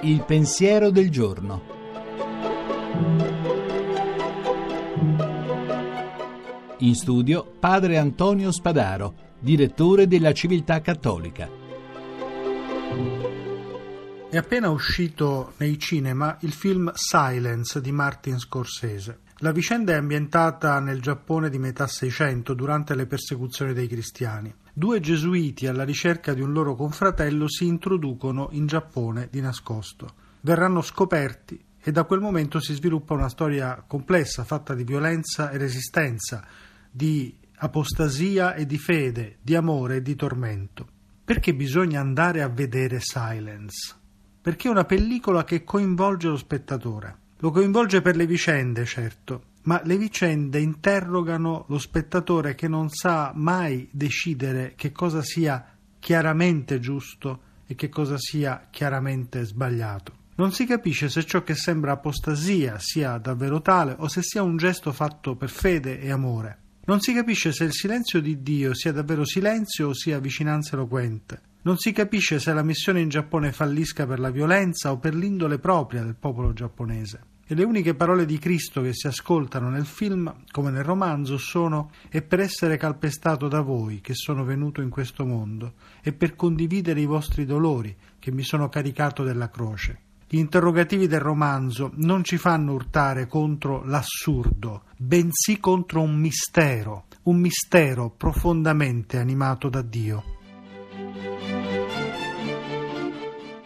Il pensiero del giorno. In studio padre Antonio Spadaro, direttore della Civiltà Cattolica. È appena uscito nei cinema il film Silence di Martin Scorsese. La vicenda è ambientata nel Giappone di metà Seicento durante le persecuzioni dei cristiani. Due gesuiti alla ricerca di un loro confratello si introducono in Giappone di nascosto. Verranno scoperti e da quel momento si sviluppa una storia complessa fatta di violenza e resistenza, di apostasia e di fede, di amore e di tormento. Perché bisogna andare a vedere Silence? Perché è una pellicola che coinvolge lo spettatore. Lo coinvolge per le vicende, certo, ma le vicende interrogano lo spettatore che non sa mai decidere che cosa sia chiaramente giusto e che cosa sia chiaramente sbagliato. Non si capisce se ciò che sembra apostasia sia davvero tale o se sia un gesto fatto per fede e amore. Non si capisce se il silenzio di Dio sia davvero silenzio o sia vicinanza eloquente. Non si capisce se la missione in Giappone fallisca per la violenza o per l'indole propria del popolo giapponese. E le uniche parole di Cristo che si ascoltano nel film, come nel romanzo, sono è per essere calpestato da voi che sono venuto in questo mondo e per condividere i vostri dolori che mi sono caricato della croce. Gli interrogativi del romanzo non ci fanno urtare contro l'assurdo, bensì contro un mistero, un mistero profondamente animato da Dio.